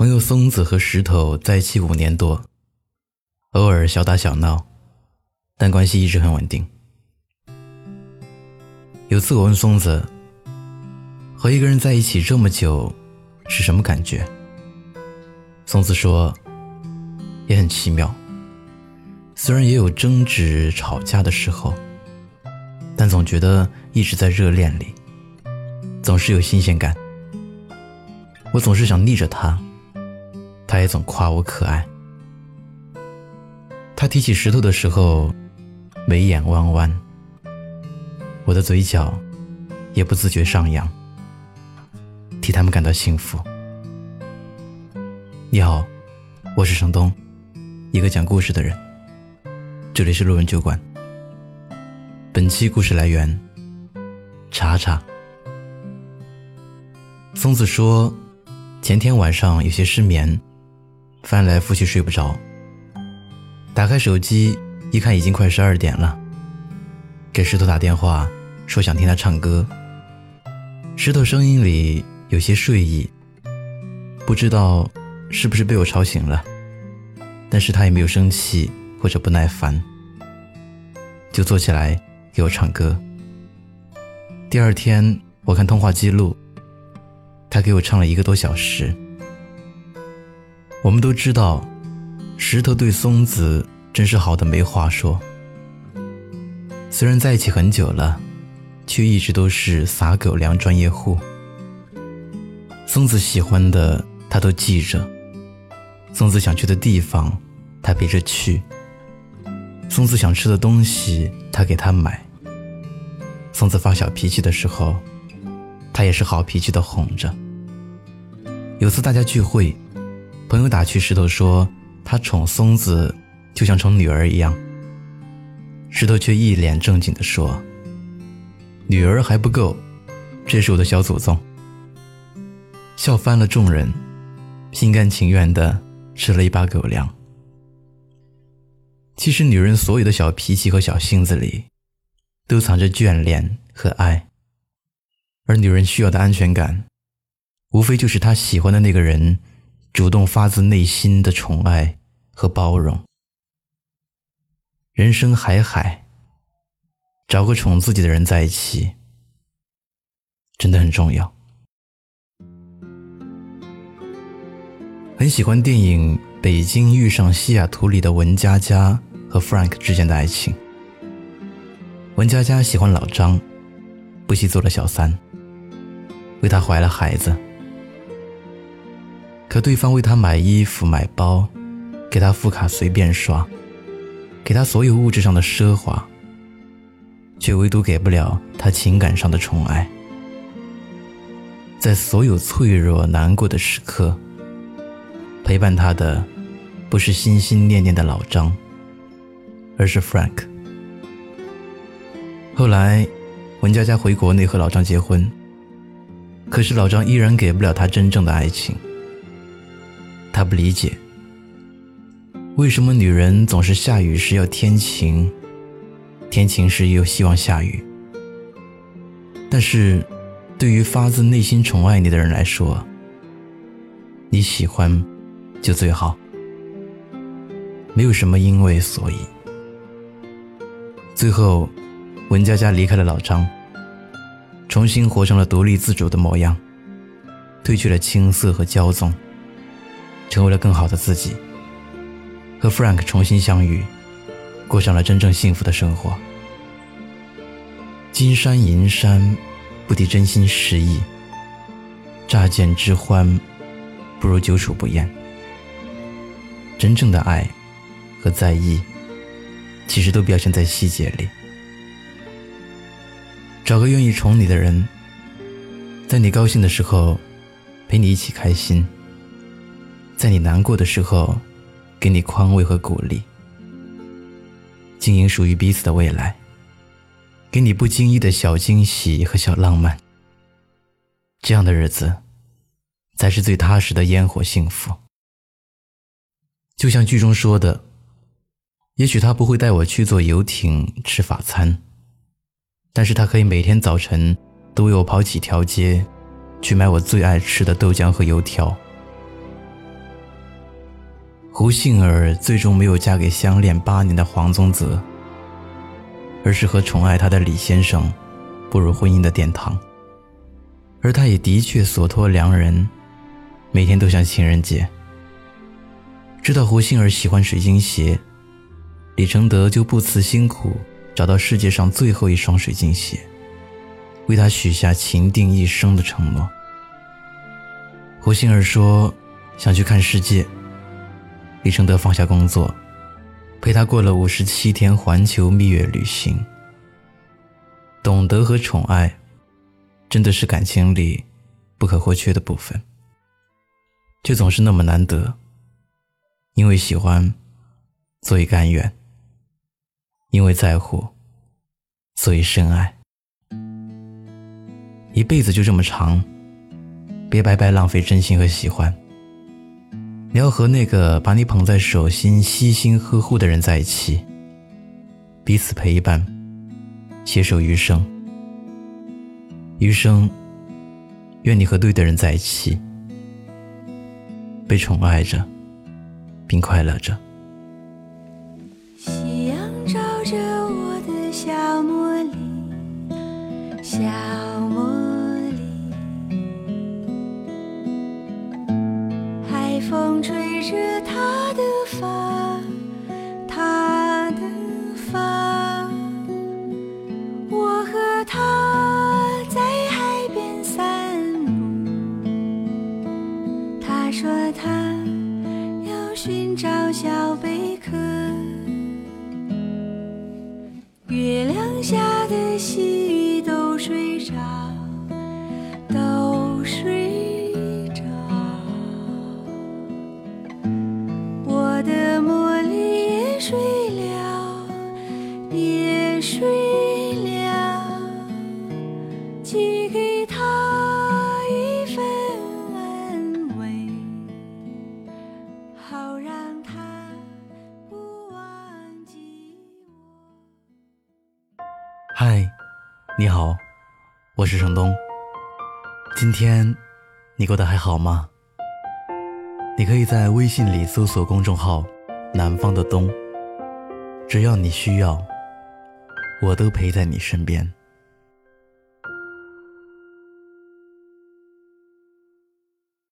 朋友松子和石头在一起五年多，偶尔小打小闹，但关系一直很稳定。有次我问松子，和一个人在一起这么久，是什么感觉？松子说，也很奇妙。虽然也有争执、吵架的时候，但总觉得一直在热恋里，总是有新鲜感。我总是想腻着他。他也总夸我可爱。他提起石头的时候，眉眼弯弯，我的嘴角也不自觉上扬，替他们感到幸福。你好，我是程东，一个讲故事的人。这里是路人酒馆。本期故事来源：查查。松子说，前天晚上有些失眠。翻来覆去睡不着，打开手机一看，已经快十二点了。给石头打电话，说想听他唱歌。石头声音里有些睡意，不知道是不是被我吵醒了，但是他也没有生气或者不耐烦，就坐起来给我唱歌。第二天我看通话记录，他给我唱了一个多小时。我们都知道，石头对松子真是好的没话说。虽然在一起很久了，却一直都是撒狗粮专业户。松子喜欢的他都记着，松子想去的地方他陪着去，松子想吃的东西他给他买。松子发小脾气的时候，他也是好脾气的哄着。有次大家聚会。朋友打趣石头说：“他宠松子，就像宠女儿一样。”石头却一脸正经地说：“女儿还不够，这是我的小祖宗。”笑翻了众人，心甘情愿地吃了一把狗粮。其实，女人所有的小脾气和小性子里，都藏着眷恋和爱。而女人需要的安全感，无非就是她喜欢的那个人。主动发自内心的宠爱和包容。人生海海，找个宠自己的人在一起，真的很重要。很喜欢电影《北京遇上西雅图》里的文佳佳和 Frank 之间的爱情。文佳佳喜欢老张，不惜做了小三，为他怀了孩子。可对方为他买衣服、买包，给他副卡随便刷，给他所有物质上的奢华，却唯独给不了他情感上的宠爱。在所有脆弱、难过的时刻，陪伴他的不是心心念念的老张，而是 Frank。后来，文佳佳回国内和老张结婚，可是老张依然给不了她真正的爱情。他不理解，为什么女人总是下雨时要天晴，天晴时又希望下雨。但是，对于发自内心宠爱你的人来说，你喜欢就最好，没有什么因为所以。最后，文佳佳离开了老张，重新活成了独立自主的模样，褪去了青涩和骄纵。成为了更好的自己，和 Frank 重新相遇，过上了真正幸福的生活。金山银山，不敌真心实意。乍见之欢，不如久处不厌。真正的爱和在意，其实都表现在细节里。找个愿意宠你的人，在你高兴的时候，陪你一起开心。在你难过的时候，给你宽慰和鼓励，经营属于彼此的未来，给你不经意的小惊喜和小浪漫。这样的日子，才是最踏实的烟火幸福。就像剧中说的，也许他不会带我去坐游艇吃法餐，但是他可以每天早晨都为我跑几条街，去买我最爱吃的豆浆和油条。胡杏儿最终没有嫁给相恋八年的黄宗泽，而是和宠爱她的李先生步入婚姻的殿堂。而他也的确所托良人，每天都像情人节。知道胡杏儿喜欢水晶鞋，李承德就不辞辛苦找到世界上最后一双水晶鞋，为她许下情定一生的承诺。胡杏儿说想去看世界，李承德放下工作，陪她过了五十七天环球蜜月旅行。懂得和宠爱，真的是感情里不可或缺的部分，却总是那么难得。因为喜欢，所以甘愿；因为在乎，所以深爱。一辈子就这么长，别白白浪费真心和喜欢。你要和那个把你捧在手心、悉心呵护的人在一起，彼此陪伴，携手余生。余生，愿你和对的人在一起，被宠爱着。并快乐着。他的发，他的发。我和他在海边散步，他说他要。寻找小贝壳，睡了，也睡了，寄给他。嗨，你好，我是程东。今天你过得还好吗？你可以在微信里搜索公众号“南方的冬”，只要你需要，我都陪在你身边。